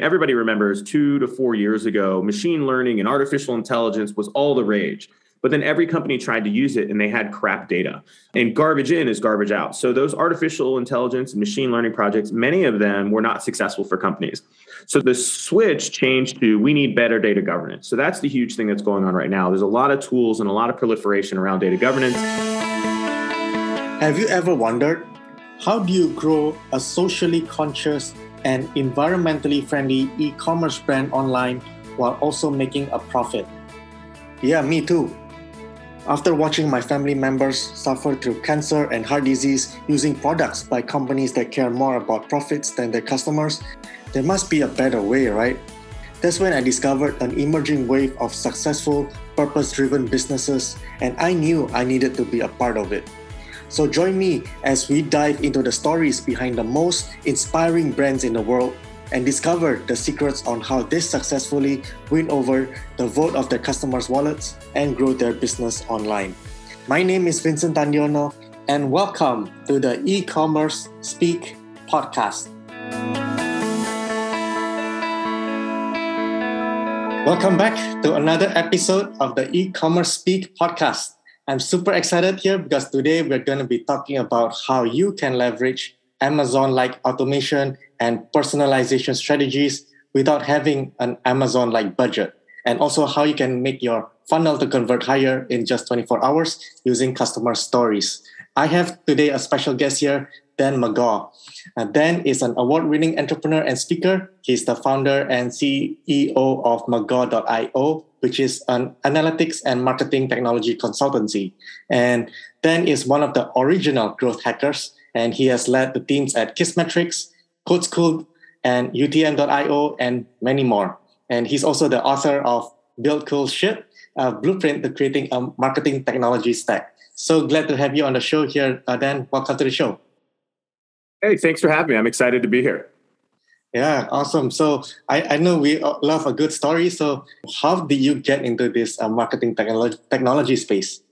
Everybody remembers two to four years ago, machine learning and artificial intelligence was all the rage. But then every company tried to use it and they had crap data. And garbage in is garbage out. So those artificial intelligence and machine learning projects, many of them were not successful for companies. So the switch changed to we need better data governance. So that's the huge thing that's going on right now. There's a lot of tools and a lot of proliferation around data governance. Have you ever wondered how do you grow a socially conscious and environmentally friendly e-commerce brand online while also making a profit? Yeah, me too. After watching my family members suffer through cancer and heart disease using products by companies that care more about profits than their customers, there must be a better way, right? That's when I discovered an emerging wave of successful, purpose driven businesses, and I knew I needed to be a part of it. So join me as we dive into the stories behind the most inspiring brands in the world and discover the secrets on how they successfully win over the vote of their customers' wallets and grow their business online. My name is Vincent Tandiono, and welcome to the e commerce Speak podcast. Welcome back to another episode of the e commerce Speak podcast. I'm super excited here because today we're going to be talking about how you can leverage Amazon like automation and personalization strategies without having an Amazon like budget. And also how you can make your funnel to convert higher in just 24 hours using customer stories. I have today a special guest here, Dan McGaw. Uh, Dan is an award winning entrepreneur and speaker. He's the founder and CEO of McGaw.io, which is an analytics and marketing technology consultancy. And Dan is one of the original growth hackers, and he has led the teams at Kissmetrics, Code School, and UTM.io, and many more. And he's also the author of Build Cool Shit, a blueprint to creating a marketing technology stack. So glad to have you on the show here, uh, Dan. Welcome to the show. Hey, thanks for having me. I'm excited to be here. Yeah, awesome. So I, I know we love a good story. So how did you get into this uh, marketing technology technology space?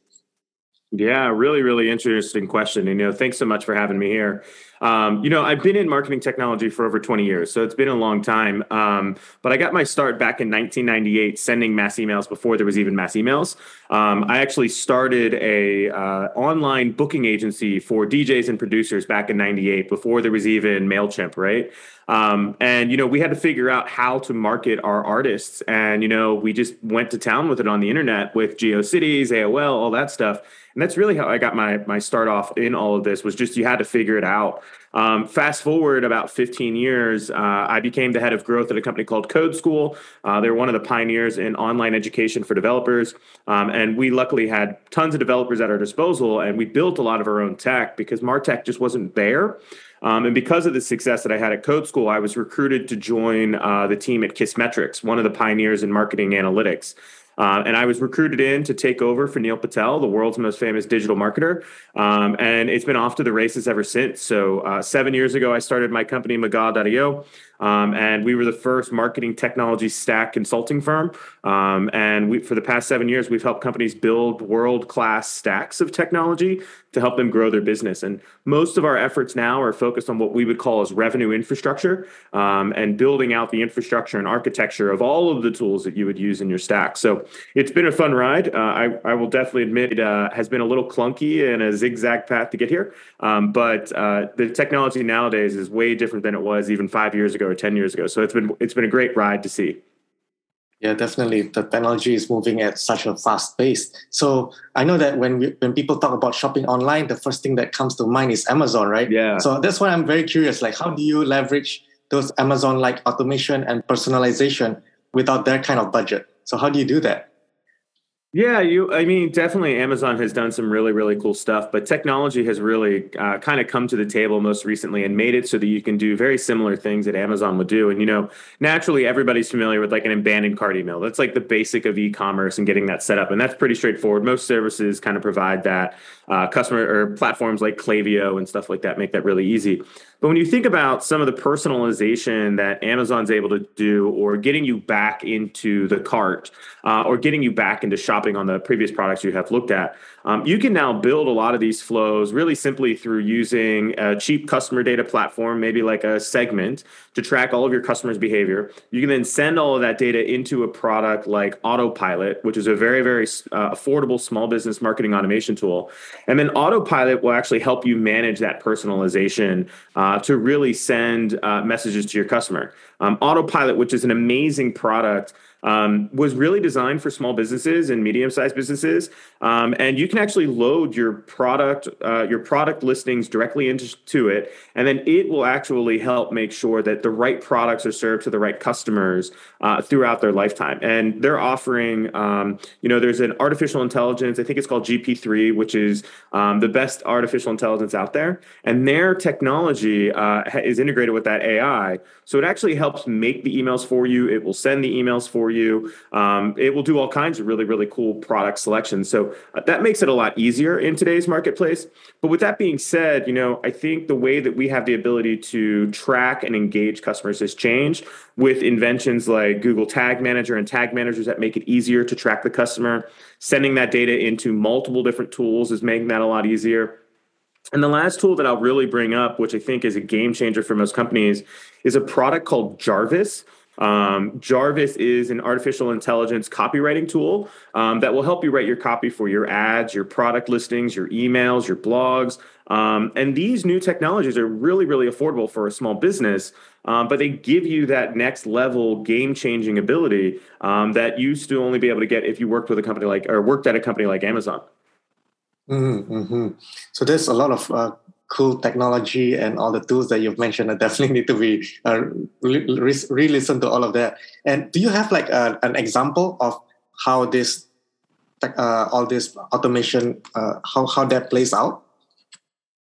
Yeah, really, really interesting question. And, you know, thanks so much for having me here. Um, you know, I've been in marketing technology for over 20 years, so it's been a long time. Um, but I got my start back in 1998 sending mass emails before there was even mass emails. Um, I actually started a uh, online booking agency for DJs and producers back in 98 before there was even MailChimp, right? Um, and you know, we had to figure out how to market our artists, and you know, we just went to town with it on the internet with GeoCities, AOL, all that stuff. And that's really how I got my my start off in all of this was just you had to figure it out. Um, fast forward about 15 years, uh, I became the head of growth at a company called Code School. Uh, they're one of the pioneers in online education for developers. Um, and we luckily had tons of developers at our disposal, and we built a lot of our own tech because Martech just wasn't there. Um, and because of the success that I had at Code School, I was recruited to join uh, the team at Kissmetrics, one of the pioneers in marketing analytics. Uh, and I was recruited in to take over for Neil Patel, the world's most famous digital marketer. Um, and it's been off to the races ever since. So, uh, seven years ago, I started my company, McGaw.io. Um, and we were the first marketing technology stack consulting firm. Um, and we, for the past seven years, we've helped companies build world class stacks of technology to help them grow their business. And most of our efforts now are focused on what we would call as revenue infrastructure um, and building out the infrastructure and architecture of all of the tools that you would use in your stack. So it's been a fun ride. Uh, I, I, will definitely admit it uh, has been a little clunky and a zigzag path to get here. Um, but uh, the technology nowadays is way different than it was even five years ago or 10 years ago. So it's been, it's been a great ride to see. Yeah, definitely. The technology is moving at such a fast pace. So I know that when we, when people talk about shopping online, the first thing that comes to mind is Amazon, right? Yeah. So that's why I'm very curious. Like, how do you leverage those Amazon-like automation and personalization without their kind of budget? So how do you do that? Yeah, you. I mean, definitely, Amazon has done some really, really cool stuff, but technology has really uh, kind of come to the table most recently and made it so that you can do very similar things that Amazon would do. And you know, naturally, everybody's familiar with like an abandoned cart email. That's like the basic of e-commerce and getting that set up, and that's pretty straightforward. Most services kind of provide that. Uh, customer or platforms like Klaviyo and stuff like that make that really easy. But when you think about some of the personalization that Amazon's able to do, or getting you back into the cart, uh, or getting you back into shopping on the previous products you have looked at, um, you can now build a lot of these flows really simply through using a cheap customer data platform, maybe like a segment, to track all of your customers' behavior. You can then send all of that data into a product like Autopilot, which is a very, very uh, affordable small business marketing automation tool. And then Autopilot will actually help you manage that personalization uh, to really send uh, messages to your customer. Um, Autopilot, which is an amazing product um, was really designed for small businesses and medium-sized businesses. Um, and you can actually load your product, uh, your product listings directly into it, and then it will actually help make sure that the right products are served to the right customers uh, throughout their lifetime. And they're offering, um, you know, there's an artificial intelligence. I think it's called GP3, which is um, the best artificial intelligence out there, and their technology uh, is integrated with that AI. So it actually helps make the emails for you. It will send the emails for you. Um, it will do all kinds of really, really cool product selections. So uh, that makes it a lot easier in today's marketplace. But with that being said, you know, I think the way that we have the ability to track and engage customers has changed with inventions like Google Tag Manager and tag managers that make it easier to track the customer. Sending that data into multiple different tools is making that a lot easier. And the last tool that I'll really bring up, which I think is a game changer for most companies, is a product called Jarvis. Um, Jarvis is an artificial intelligence copywriting tool um, that will help you write your copy for your ads, your product listings, your emails, your blogs. Um, and these new technologies are really, really affordable for a small business, um, but they give you that next level game changing ability um, that you used to only be able to get if you worked with a company like or worked at a company like Amazon. Mm-hmm. mm-hmm. So there's a lot of uh, cool technology and all the tools that you've mentioned. I definitely need to be uh, re- re-listen to all of that. And do you have like a, an example of how this uh, all this automation uh, how how that plays out?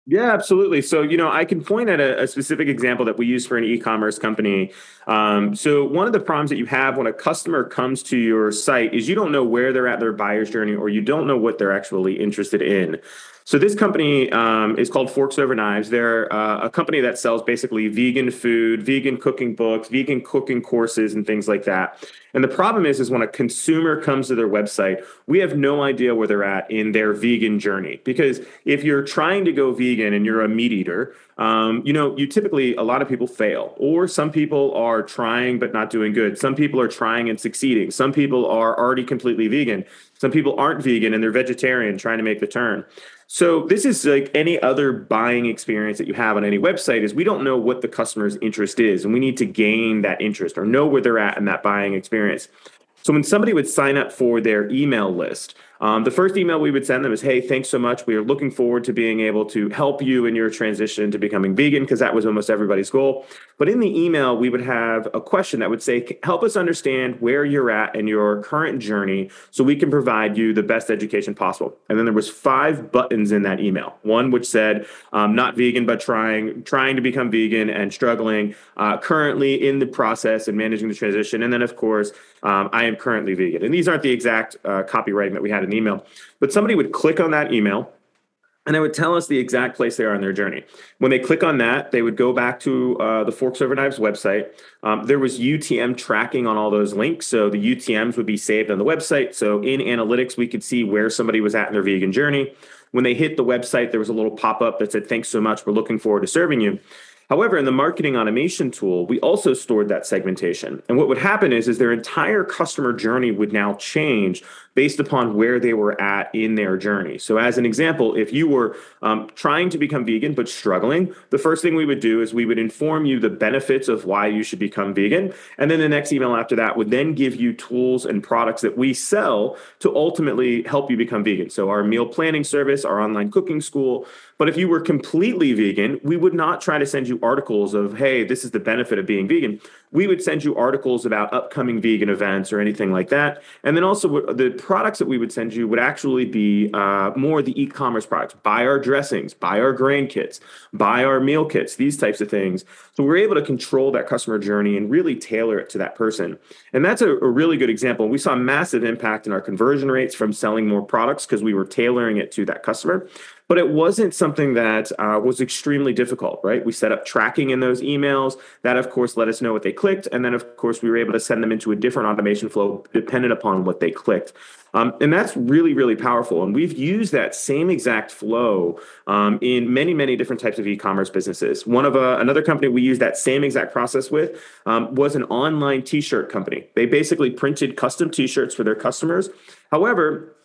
Yeah, absolutely. So, you know, I can point at a, a specific example that we use for an e commerce company. Um, so, one of the problems that you have when a customer comes to your site is you don't know where they're at their buyer's journey or you don't know what they're actually interested in. So this company um, is called Forks Over Knives. They're uh, a company that sells basically vegan food, vegan cooking books, vegan cooking courses, and things like that. And the problem is, is when a consumer comes to their website, we have no idea where they're at in their vegan journey. Because if you're trying to go vegan and you're a meat eater, um, you know, you typically a lot of people fail, or some people are trying but not doing good. Some people are trying and succeeding. Some people are already completely vegan. Some people aren't vegan and they're vegetarian, trying to make the turn. So this is like any other buying experience that you have on any website is we don't know what the customer's interest is and we need to gain that interest or know where they're at in that buying experience. So when somebody would sign up for their email list, um, the first email we would send them is, "Hey, thanks so much. We are looking forward to being able to help you in your transition to becoming vegan," because that was almost everybody's goal. But in the email, we would have a question that would say, "Help us understand where you're at in your current journey, so we can provide you the best education possible." And then there was five buttons in that email. One which said, um, "Not vegan, but trying trying to become vegan and struggling, uh, currently in the process and managing the transition." And then, of course, um, I am currently vegan. And these aren't the exact uh, copywriting that we had an email. But somebody would click on that email and it would tell us the exact place they are in their journey. When they click on that, they would go back to uh, the Forks Over Knives website. Um, there was UTM tracking on all those links. So the UTMs would be saved on the website. So in analytics, we could see where somebody was at in their vegan journey. When they hit the website, there was a little pop up that said, Thanks so much. We're looking forward to serving you. However, in the marketing automation tool, we also stored that segmentation. And what would happen is, is their entire customer journey would now change based upon where they were at in their journey. So, as an example, if you were um, trying to become vegan but struggling, the first thing we would do is we would inform you the benefits of why you should become vegan. And then the next email after that would then give you tools and products that we sell to ultimately help you become vegan. So, our meal planning service, our online cooking school. But if you were completely vegan, we would not try to send you articles of, hey, this is the benefit of being vegan. We would send you articles about upcoming vegan events or anything like that. And then also the products that we would send you would actually be uh, more the e-commerce products. Buy our dressings, buy our grain kits, buy our meal kits, these types of things. So we're able to control that customer journey and really tailor it to that person. And that's a, a really good example. We saw massive impact in our conversion rates from selling more products because we were tailoring it to that customer. But it wasn't something that uh, was extremely difficult, right? We set up tracking in those emails. That, of course, let us know what they clicked. And then, of course, we were able to send them into a different automation flow dependent upon what they clicked. Um, and that's really, really powerful. And we've used that same exact flow um, in many, many different types of e-commerce businesses. One of uh, another company we used that same exact process with um, was an online T-shirt company. They basically printed custom T-shirts for their customers. However,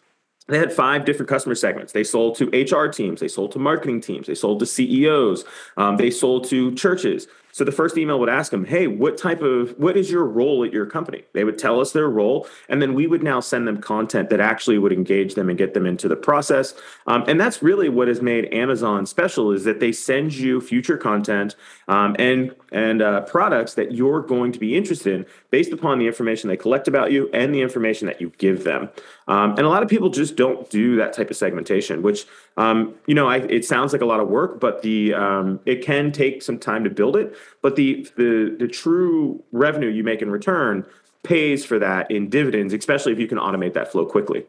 they had five different customer segments. They sold to HR teams, they sold to marketing teams, they sold to CEOs, um, they sold to churches. So the first email would ask them, "Hey, what type of what is your role at your company?" They would tell us their role, and then we would now send them content that actually would engage them and get them into the process. Um, and that's really what has made Amazon special is that they send you future content um, and and uh, products that you're going to be interested in based upon the information they collect about you and the information that you give them. Um, and a lot of people just don't do that type of segmentation, which um, you know I, it sounds like a lot of work, but the um, it can take some time to build it but the the the true revenue you make in return pays for that in dividends, especially if you can automate that flow quickly.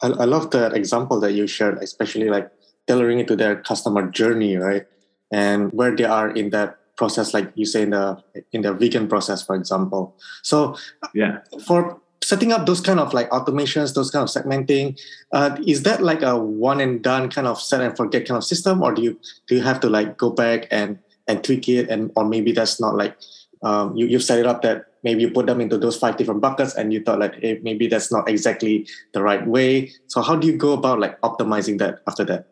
I, I love that example that you shared, especially like tailoring it to their customer journey, right? And where they are in that process, like you say in the in the vegan process, for example. So yeah, for setting up those kind of like automations, those kind of segmenting, uh, is that like a one and done kind of set and forget kind of system, or do you do you have to like go back and and tweak it and or maybe that's not like um, you, you've set it up that maybe you put them into those five different buckets and you thought like hey, maybe that's not exactly the right way. So how do you go about like optimizing that after that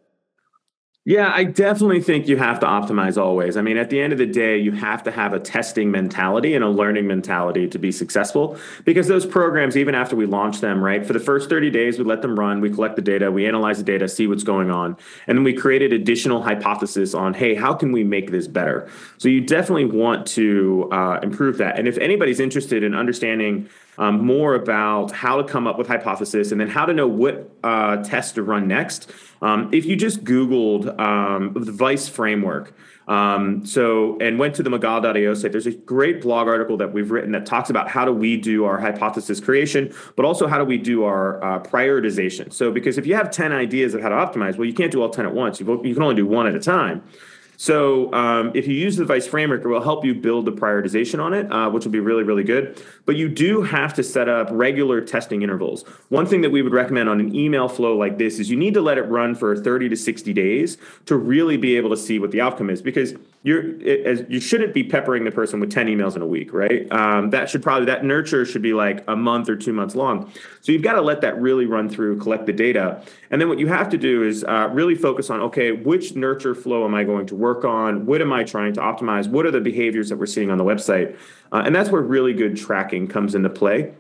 yeah, I definitely think you have to optimize always. I mean, at the end of the day, you have to have a testing mentality and a learning mentality to be successful because those programs, even after we launch them, right, for the first 30 days, we let them run, we collect the data, we analyze the data, see what's going on. And then we created additional hypothesis on, hey, how can we make this better? So you definitely want to uh, improve that. And if anybody's interested in understanding um, more about how to come up with hypothesis and then how to know what uh, test to run next. Um, if you just Googled um, the Vice framework, um, so and went to the McGaw.io site, there's a great blog article that we've written that talks about how do we do our hypothesis creation, but also how do we do our uh, prioritization. So because if you have 10 ideas of how to optimize, well, you can't do all 10 at once. You, you can only do one at a time. So um, if you use the Vice framework, it will help you build the prioritization on it, uh, which will be really, really good. But you do have to set up regular testing intervals. One thing that we would recommend on an email flow like this is you need to let it run for 30 to 60 days to really be able to see what the outcome is because you're as, you shouldn't be peppering the person with 10 emails in a week, right? Um, that should probably that nurture should be like a month or two months long. So you've got to let that really run through, collect the data, and then what you have to do is uh, really focus on okay, which nurture flow am I going to work on? What am I trying to optimize? What are the behaviors that we're seeing on the website? Uh, and that's where really good tracking comes into play.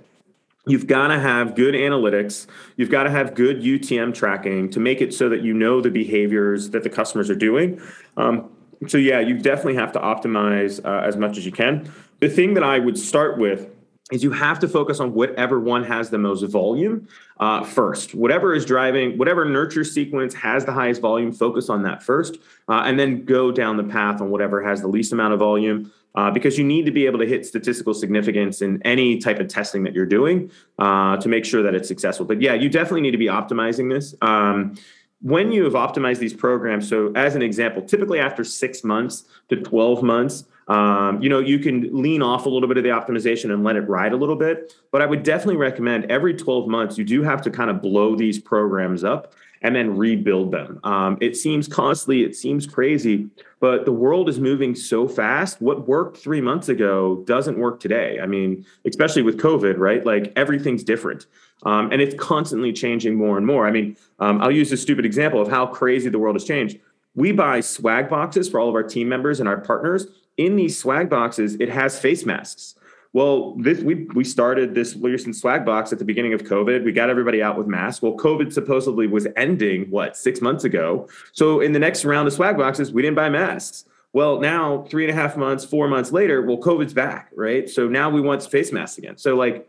You've got to have good analytics. You've got to have good UTM tracking to make it so that you know the behaviors that the customers are doing. Um, so, yeah, you definitely have to optimize uh, as much as you can. The thing that I would start with is you have to focus on whatever one has the most volume uh, first. Whatever is driving, whatever nurture sequence has the highest volume, focus on that first, uh, and then go down the path on whatever has the least amount of volume. Uh, because you need to be able to hit statistical significance in any type of testing that you're doing uh, to make sure that it's successful. But yeah, you definitely need to be optimizing this. Um, when you have optimized these programs, so as an example, typically after six months to 12 months, um, you know, you can lean off a little bit of the optimization and let it ride a little bit. But I would definitely recommend every 12 months, you do have to kind of blow these programs up and then rebuild them. Um, it seems costly, it seems crazy, but the world is moving so fast. What worked three months ago doesn't work today. I mean, especially with COVID, right? Like everything's different. Um, and it's constantly changing more and more. I mean, um, I'll use a stupid example of how crazy the world has changed. We buy swag boxes for all of our team members and our partners in these swag boxes, it has face masks. Well, this, we we started this Learson swag box at the beginning of COVID. We got everybody out with masks. Well, COVID supposedly was ending what six months ago. So in the next round of swag boxes, we didn't buy masks. Well, now three and a half months, four months later, well, COVID's back, right? So now we want face masks again. So like,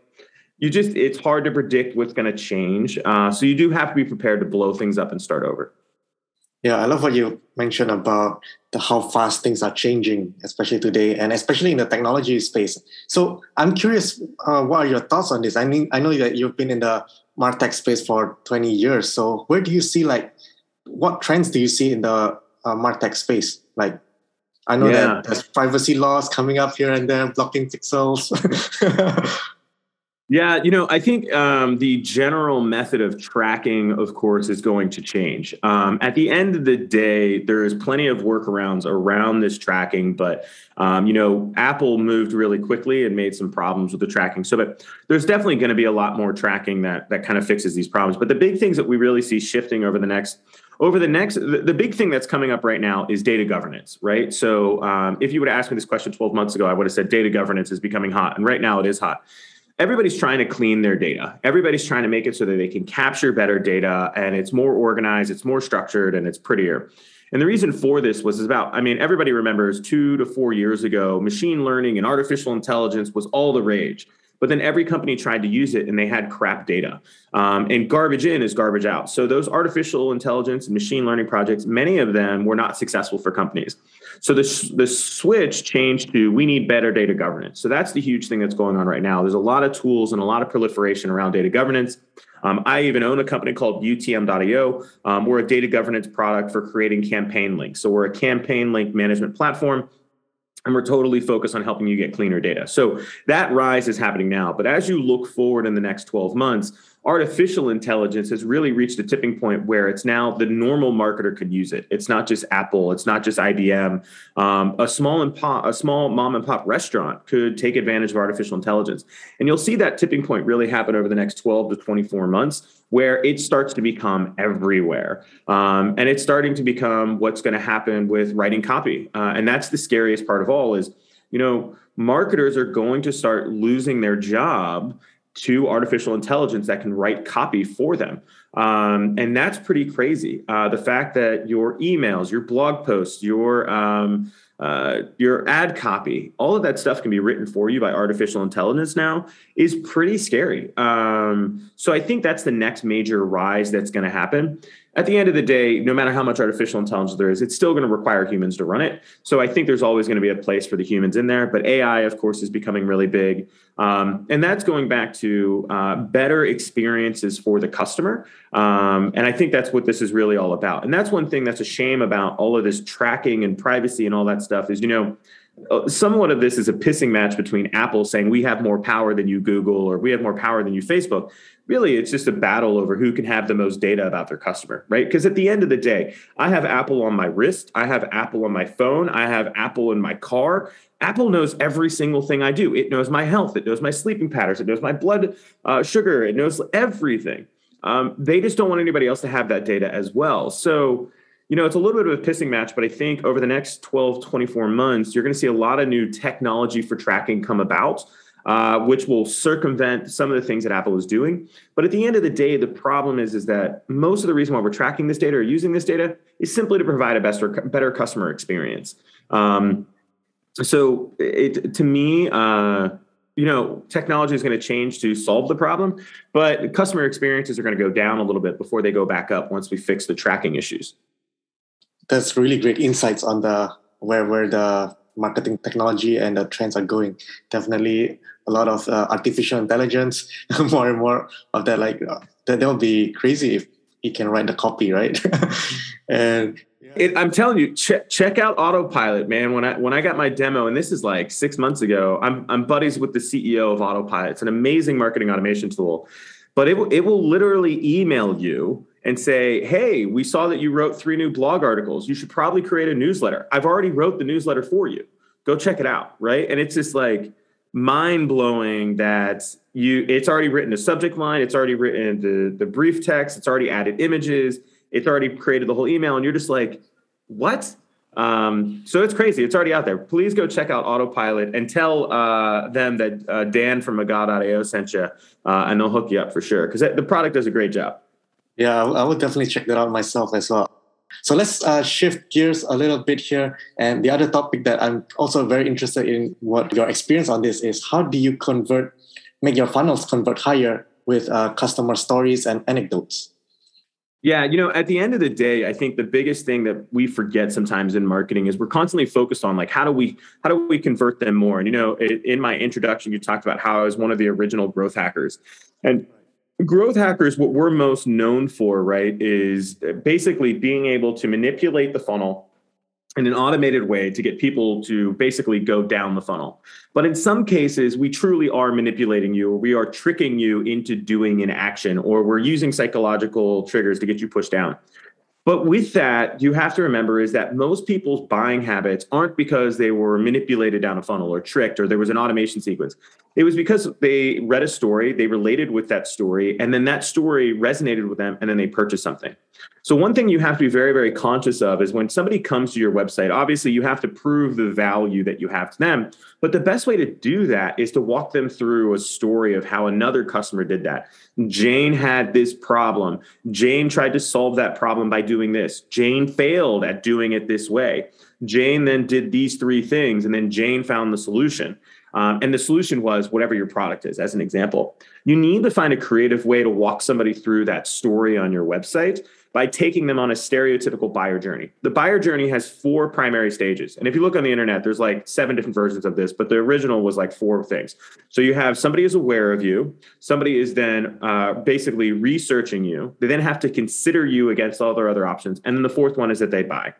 you just it's hard to predict what's going to change. Uh, so you do have to be prepared to blow things up and start over. Yeah, I love what you mentioned about the how fast things are changing, especially today, and especially in the technology space. So I'm curious, uh, what are your thoughts on this? I mean, I know that you've been in the martech space for 20 years. So where do you see like what trends do you see in the uh, martech space like i know yeah. that there's privacy laws coming up here and there blocking pixels Yeah, you know, I think um, the general method of tracking, of course, is going to change. Um, at the end of the day, there's plenty of workarounds around this tracking, but um, you know, Apple moved really quickly and made some problems with the tracking. So, but there's definitely going to be a lot more tracking that that kind of fixes these problems. But the big things that we really see shifting over the next over the next the, the, big thing that's coming up right now is data governance right so um, if you would have asked me this question 12 months ago i would have said data governance is becoming hot and right now it is hot everybody's trying to clean their data. Everybody's trying to make it so that they can capture better data and it's more organized, it's more structured, and it's prettier. And the reason for this was about, I mean, everybody remembers two to four years ago, machine learning and artificial intelligence was all the rage. But then every company tried to use it and they had crap data. Um, and garbage in is garbage out. So those artificial intelligence and machine learning projects, many of them were not successful for companies. So the, the switch changed to we need better data governance. So that's the huge thing that's going on right now. There's a lot of tools and a lot of proliferation around data governance. Um, I even own a company called UTM.io. Um, we're a data governance product for creating campaign links. So we're a campaign link management platform and we're totally focused on helping you get cleaner data. So that rise is happening now. But as you look forward in the next 12 months, artificial intelligence has really reached a tipping point where it's now the normal marketer could use it. It's not just Apple, it's not just IBM. Um, a small and pop, a small mom and pop restaurant could take advantage of artificial intelligence, and you'll see that tipping point really happen over the next 12 to 24 months, where it starts to become everywhere, um, and it's starting to become what's going to happen with writing copy, uh, and that's the scariest part of all. Is you know marketers are going to start losing their job to artificial intelligence that can write copy for them. Um, and that's pretty crazy. Uh, the fact that your emails, your blog posts, your um, uh, your ad copy, all of that stuff can be written for you by artificial intelligence now is pretty scary. Um, so I think that's the next major rise that's going to happen at the end of the day, no matter how much artificial intelligence there is, it's still going to require humans to run it. So I think there's always going to be a place for the humans in there. But AI, of course, is becoming really big. Um, and that's going back to uh, better experiences for the customer. Um, and I think that's what this is really all about. And that's one thing that's a shame about all of this tracking and privacy and all that stuff is, you know, somewhat of this is a pissing match between Apple saying we have more power than you Google or we have more power than you Facebook really it's just a battle over who can have the most data about their customer, right? Because at the end of the day, I have Apple on my wrist, I have Apple on my phone, I have Apple in my car. Apple knows every single thing I do. It knows my health, it knows my sleeping patterns, it knows my blood uh, sugar, it knows everything. Um, they just don't want anybody else to have that data as well. So, you know, it's a little bit of a pissing match, but I think over the next 12, 24 months, you're going to see a lot of new technology for tracking come about uh, which will circumvent some of the things that Apple is doing. But at the end of the day, the problem is, is that most of the reason why we're tracking this data or using this data is simply to provide a better, better customer experience. Um, so it, to me, uh, you know, technology is going to change to solve the problem, but customer experiences are going to go down a little bit before they go back up once we fix the tracking issues. That's really great insights on the where where the marketing technology and the trends are going. Definitely a lot of uh, artificial intelligence, more and more of that. Like uh, that, would be crazy if he can write the copy, right? and it, I'm telling you, check check out Autopilot, man. When I when I got my demo, and this is like six months ago, I'm I'm buddies with the CEO of Autopilot. It's an amazing marketing automation tool, but it will it will literally email you and say, "Hey, we saw that you wrote three new blog articles. You should probably create a newsletter. I've already wrote the newsletter for you. Go check it out." Right? And it's just like mind blowing that you it's already written a subject line, it's already written the the brief text, it's already added images, it's already created the whole email, and you're just like, what? Um, so it's crazy. It's already out there. Please go check out Autopilot and tell uh, them that uh, Dan from McGaw.io sent you, uh, and they'll hook you up for sure because the product does a great job. Yeah, I would definitely check that out myself as well. So let's uh, shift gears a little bit here. And the other topic that I'm also very interested in what your experience on this is how do you convert, make your funnels convert higher with uh, customer stories and anecdotes? Yeah, you know, at the end of the day, I think the biggest thing that we forget sometimes in marketing is we're constantly focused on like how do we how do we convert them more? And you know, in my introduction, you talked about how I was one of the original growth hackers, and growth hackers, what we're most known for, right, is basically being able to manipulate the funnel in an automated way to get people to basically go down the funnel. But in some cases, we truly are manipulating you, or we are tricking you into doing an action, or we're using psychological triggers to get you pushed down. But with that, you have to remember is that most people's buying habits aren't because they were manipulated down a funnel or tricked or there was an automation sequence. It was because they read a story, they related with that story, and then that story resonated with them, and then they purchased something. So, one thing you have to be very, very conscious of is when somebody comes to your website, obviously you have to prove the value that you have to them. But the best way to do that is to walk them through a story of how another customer did that. Jane had this problem. Jane tried to solve that problem by doing this. Jane failed at doing it this way. Jane then did these three things, and then Jane found the solution. Um, and the solution was whatever your product is, as an example. You need to find a creative way to walk somebody through that story on your website by taking them on a stereotypical buyer journey. The buyer journey has four primary stages. And if you look on the internet, there's like seven different versions of this, but the original was like four things. So you have somebody is aware of you, somebody is then uh, basically researching you. They then have to consider you against all their other options. And then the fourth one is that they buy.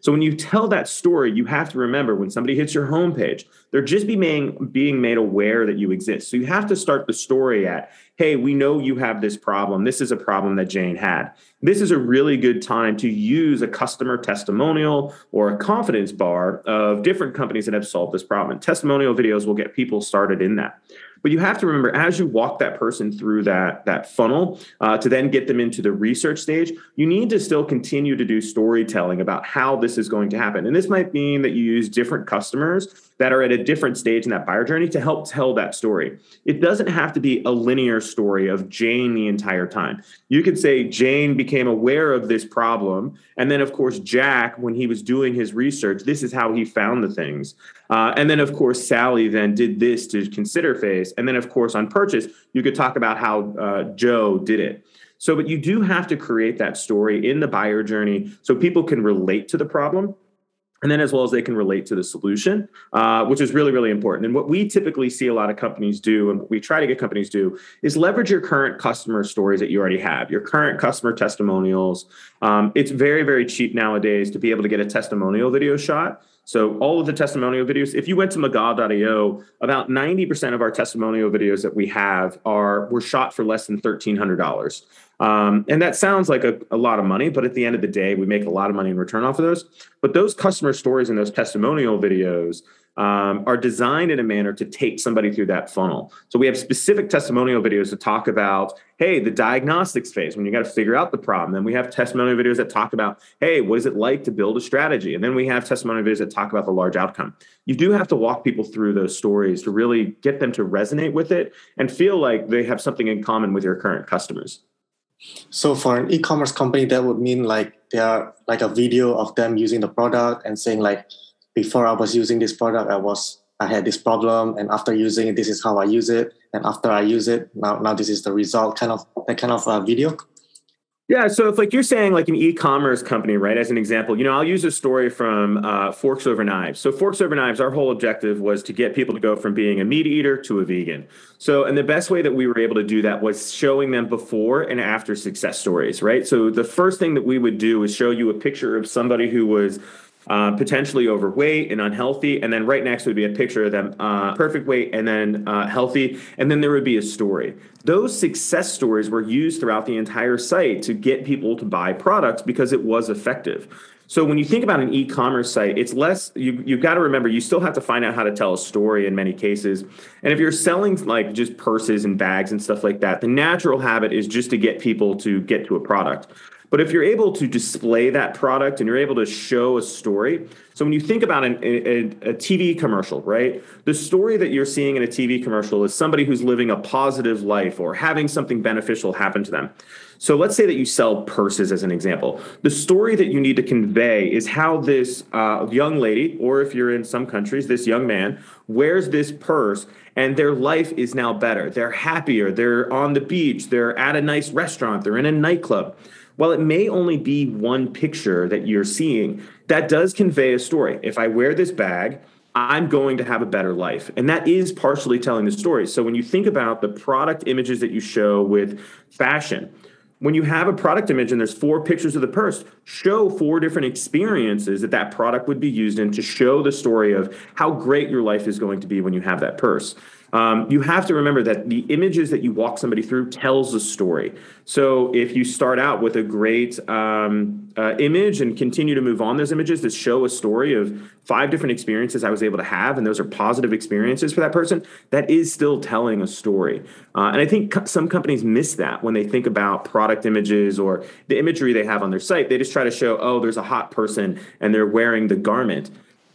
So when you tell that story, you have to remember when somebody hits your homepage, they're just being being made aware that you exist. So you have to start the story at, "Hey, we know you have this problem. This is a problem that Jane had." This is a really good time to use a customer testimonial or a confidence bar of different companies that have solved this problem. And testimonial videos will get people started in that. But you have to remember as you walk that person through that, that funnel uh, to then get them into the research stage, you need to still continue to do storytelling about how this is going to happen. And this might mean that you use different customers that are at a different stage in that buyer journey to help tell that story. It doesn't have to be a linear story of Jane the entire time. You could say Jane became aware of this problem. And then, of course, Jack, when he was doing his research, this is how he found the things. Uh, and then, of course, Sally then did this to consider phase. And then, of course, on purchase, you could talk about how uh, Joe did it. So, but you do have to create that story in the buyer journey so people can relate to the problem and then as well as they can relate to the solution uh, which is really really important. And what we typically see a lot of companies do and what we try to get companies do is leverage your current customer stories that you already have your current customer testimonials. Um, it's very very cheap nowadays to be able to get a testimonial video shot so all of the testimonial videos, if you went to McGaw.io, about 90% of our testimonial videos that we have are were shot for less than $1,300. Um, and that sounds like a, a, lot of money, but at the end of the day, we make a lot of money in return off of those. But those customer stories and those testimonial videos um, are designed in a manner to take somebody through that funnel. So we have specific testimonial videos to talk about, hey, the diagnostics phase when you got to figure out the problem. Then we have testimonial videos that talk about, hey, what is it like to build a strategy? And then we have testimonial videos that talk about the large outcome. You do have to walk people through those stories to really get them to resonate with it and feel like they have something in common with your current customers. So for an e-commerce company, that would mean like they are like a video of them using the product and saying like, before I was using this product, I was I had this problem, and after using it, this is how I use it, and after I use it, now now this is the result. Kind of that kind of uh, video. Yeah, so if like you're saying like an e-commerce company, right? As an example, you know, I'll use a story from uh, Forks Over Knives. So Forks Over Knives, our whole objective was to get people to go from being a meat eater to a vegan. So, and the best way that we were able to do that was showing them before and after success stories, right? So the first thing that we would do is show you a picture of somebody who was uh, potentially overweight and unhealthy. And then right next would be a picture of them uh, perfect weight and then uh, healthy. And then there would be a story. Those success stories were used throughout the entire site to get people to buy products because it was effective. So when you think about an e-commerce site, it's less you you've got to remember you still have to find out how to tell a story in many cases. And if you're selling like just purses and bags and stuff like that, the natural habit is just to get people to get to a product. But if you're able to display that product and you're able to show a story, so when you think about an, a, a, TV commercial, right? The story that you're seeing in a TV commercial is somebody who's living a positive life or having something beneficial happen to them. So let's say that you sell purses as an example. The story that you need to convey is how this uh, young lady, or if you're in some countries, this young man, wears this purse and their life is now better. They're happier. They're on the beach. They're at a nice restaurant. They're in a nightclub while it may only be one picture that you're seeing, that does convey a story. If I wear this bag, I'm going to have a better life. And that is partially telling the story. So when you think about the product images that you show with fashion, when you have a product image and there's four pictures of the purse, show four different experiences that that product would be used in to show the story of how great your life is going to be when you have that purse. Um, you have to remember that the images that you walk somebody through tells a story. So if you start out with a great um, uh, image and continue to move on those images that show a story of five different experiences I was able to have, and those are positive experiences for that person, that is still telling a story. Uh, and I think co- some companies miss that when they think about product images or the imagery they have on their site. They just try to show, oh, there's a hot person and they're wearing the garment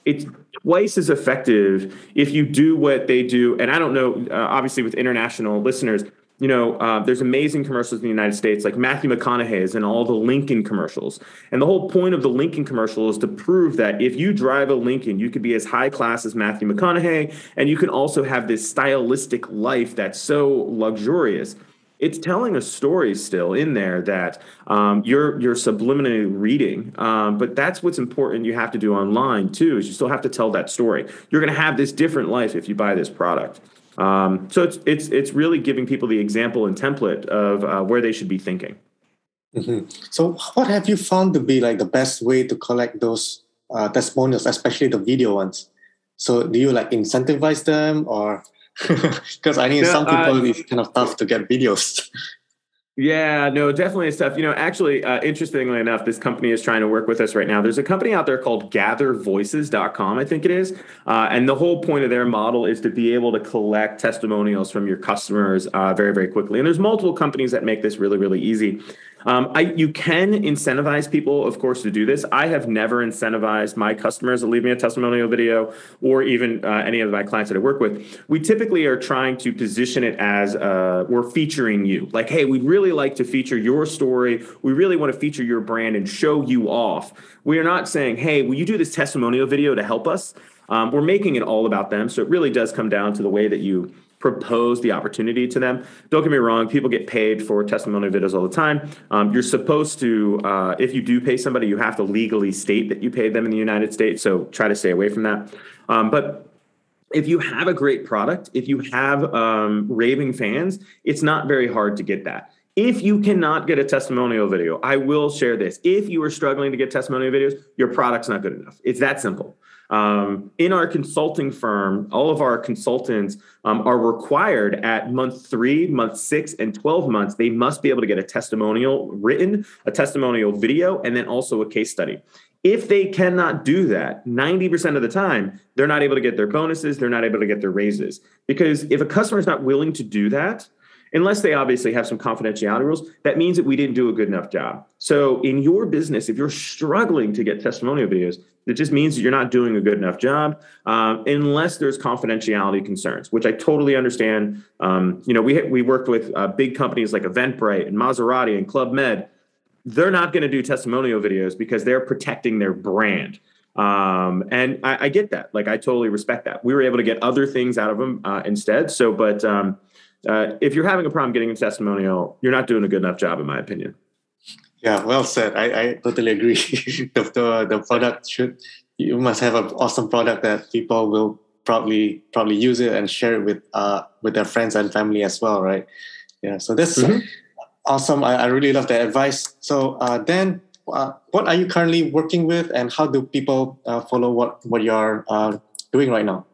it's twice as effective if you do what they do. And I don't know, uh, obviously, with international listeners, you know, uh, there's amazing commercials in the United States, like Matthew McConaughey's and all the Lincoln commercials. And the whole point of the Lincoln commercial is to prove that if you drive a Lincoln, you could be as high class as Matthew McConaughey, and you can also have this stylistic life that's so luxurious it's telling a story still in there that um, you're you're subliminally reading. Um, but that's what's important. You have to do online too. Is you still have to tell that story. You're going to have this different life if you buy this product. Um, so it's it's it's really giving people the example and template of uh, where they should be thinking. Mm-hmm. So, what have you found to be like the best way to collect those uh, testimonials, especially the video ones? So, do you like incentivize them, or because I think some people uh, it's kind of tough to get videos. Yeah, no, definitely stuff. You know, actually, uh, interestingly enough, this company is trying to work with us right now. There's a company out there called GatherVoices.com, I think it is, uh, and the whole point of their model is to be able to collect testimonials from your customers uh, very, very quickly. And there's multiple companies that make this really, really easy. Um, I, you can incentivize people, of course, to do this. I have never incentivized my customers to leave me a testimonial video or even uh, any of my clients that I work with. We typically are trying to position it as uh, we're featuring you. Like, hey, we'd really like to feature your story. We really want to feature your brand and show you off. We are not saying, hey, will you do this testimonial video to help us? Um, we're making it all about them. So it really does come down to the way that you propose the opportunity to them. Don't get me wrong, people get paid for testimonial videos all the time. Um, you're supposed to, uh, if you do pay somebody, you have to legally state that you paid them in the United States. So try to stay away from that. Um, but if you have a great product, if you have um, raving fans, it's not very hard to get that. If you cannot get a testimonial video, I will share this. If you are struggling to get testimonial videos, your product's not good enough. It's that simple. Um, in our consulting firm, all of our consultants um, are required at month three, month six, and 12 months, they must be able to get a testimonial written, a testimonial video, and then also a case study. If they cannot do that 90% of the time, they're not able to get their bonuses, they're not able to get their raises. Because if a customer is not willing to do that, unless they obviously have some confidentiality rules, that means that we didn't do a good enough job. So in your business, if you're struggling to get testimonial videos, it just means that you're not doing a good enough job um, unless there's confidentiality concerns, which I totally understand. Um, you know, we we worked with uh, big companies like Eventbrite and Maserati and Club Med. They're not going to do testimonial videos because they're protecting their brand. Um, and I, I, get that. Like, I totally respect that. We were able to get other things out of them uh, instead. So, but um, uh, if you're having a problem getting a testimonial, you're not doing a good enough job, in my opinion. Yeah, well said. I, I totally agree. the, the the product should you must have an awesome product that people will probably probably use it and share it with uh with their friends and family as well, right? Yeah. So that's mm-hmm. awesome. I, I really love that advice. So uh, then, uh, what are you currently working with, and how do people uh, follow what what you're uh, doing right now?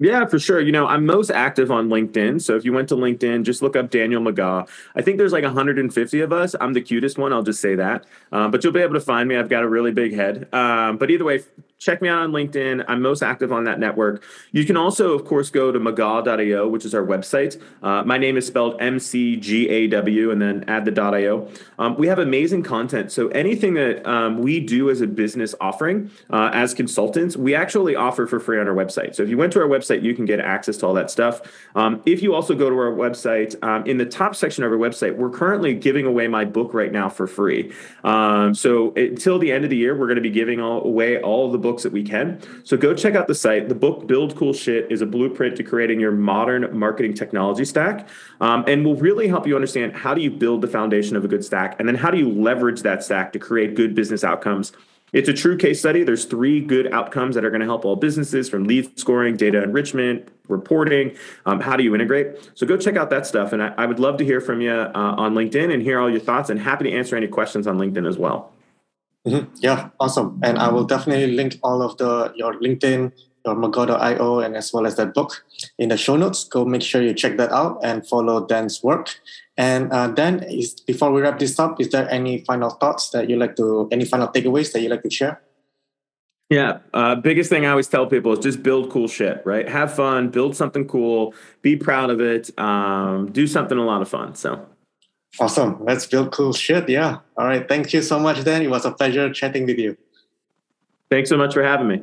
Yeah, for sure. You know, I'm most active on LinkedIn. So if you went to LinkedIn, just look up Daniel McGaw. I think there's like 150 of us. I'm the cutest one. I'll just say that. Um, but you'll be able to find me. I've got a really big head. Um, but either way, check me out on LinkedIn. I'm most active on that network. You can also, of course, go to McGaw.io, which is our website. Uh, my name is spelled M C G A W and then add the .io. Um, we have amazing content. So anything that um, we do as a business offering uh, as consultants, we actually offer for free on our website. So if you went to our website, you can get access to all that stuff. Um, if you also go to our website, um, in the top section of our website, we're currently giving away my book right now for free. Um, so until the end of the year, we're going to be giving all, away all the books that we can. So go check out the site. The book Build Cool Shit is a blueprint to creating your modern marketing technology stack, um, and will really help you understand how do you build the foundation of a good stack, and then how do you leverage that stack to create good business outcomes it's a true case study. There's three good outcomes that are going to help all businesses from lead scoring, data enrichment, reporting. Um, how do you integrate? So go check out that stuff. And I, I would love to hear from you uh, on LinkedIn and hear all your thoughts and happy to answer any questions on LinkedIn as well. Mm-hmm. Yeah, awesome. And I will definitely link all of the your LinkedIn, your McGaw.io, and as well as that book in the show notes. Go make sure you check that out and follow Dan's work. And uh, Dan, is, before we wrap this up, is there any final thoughts that you like to, any final takeaways that you like to share? Yeah, uh, biggest thing I always tell people is just build cool shit, right? Have fun, build something cool, be proud of it, um, do something a lot of fun. So awesome. Let's build cool shit. Yeah. All right. Thank you so much, Dan. It was a pleasure chatting with you. Thanks so much for having me.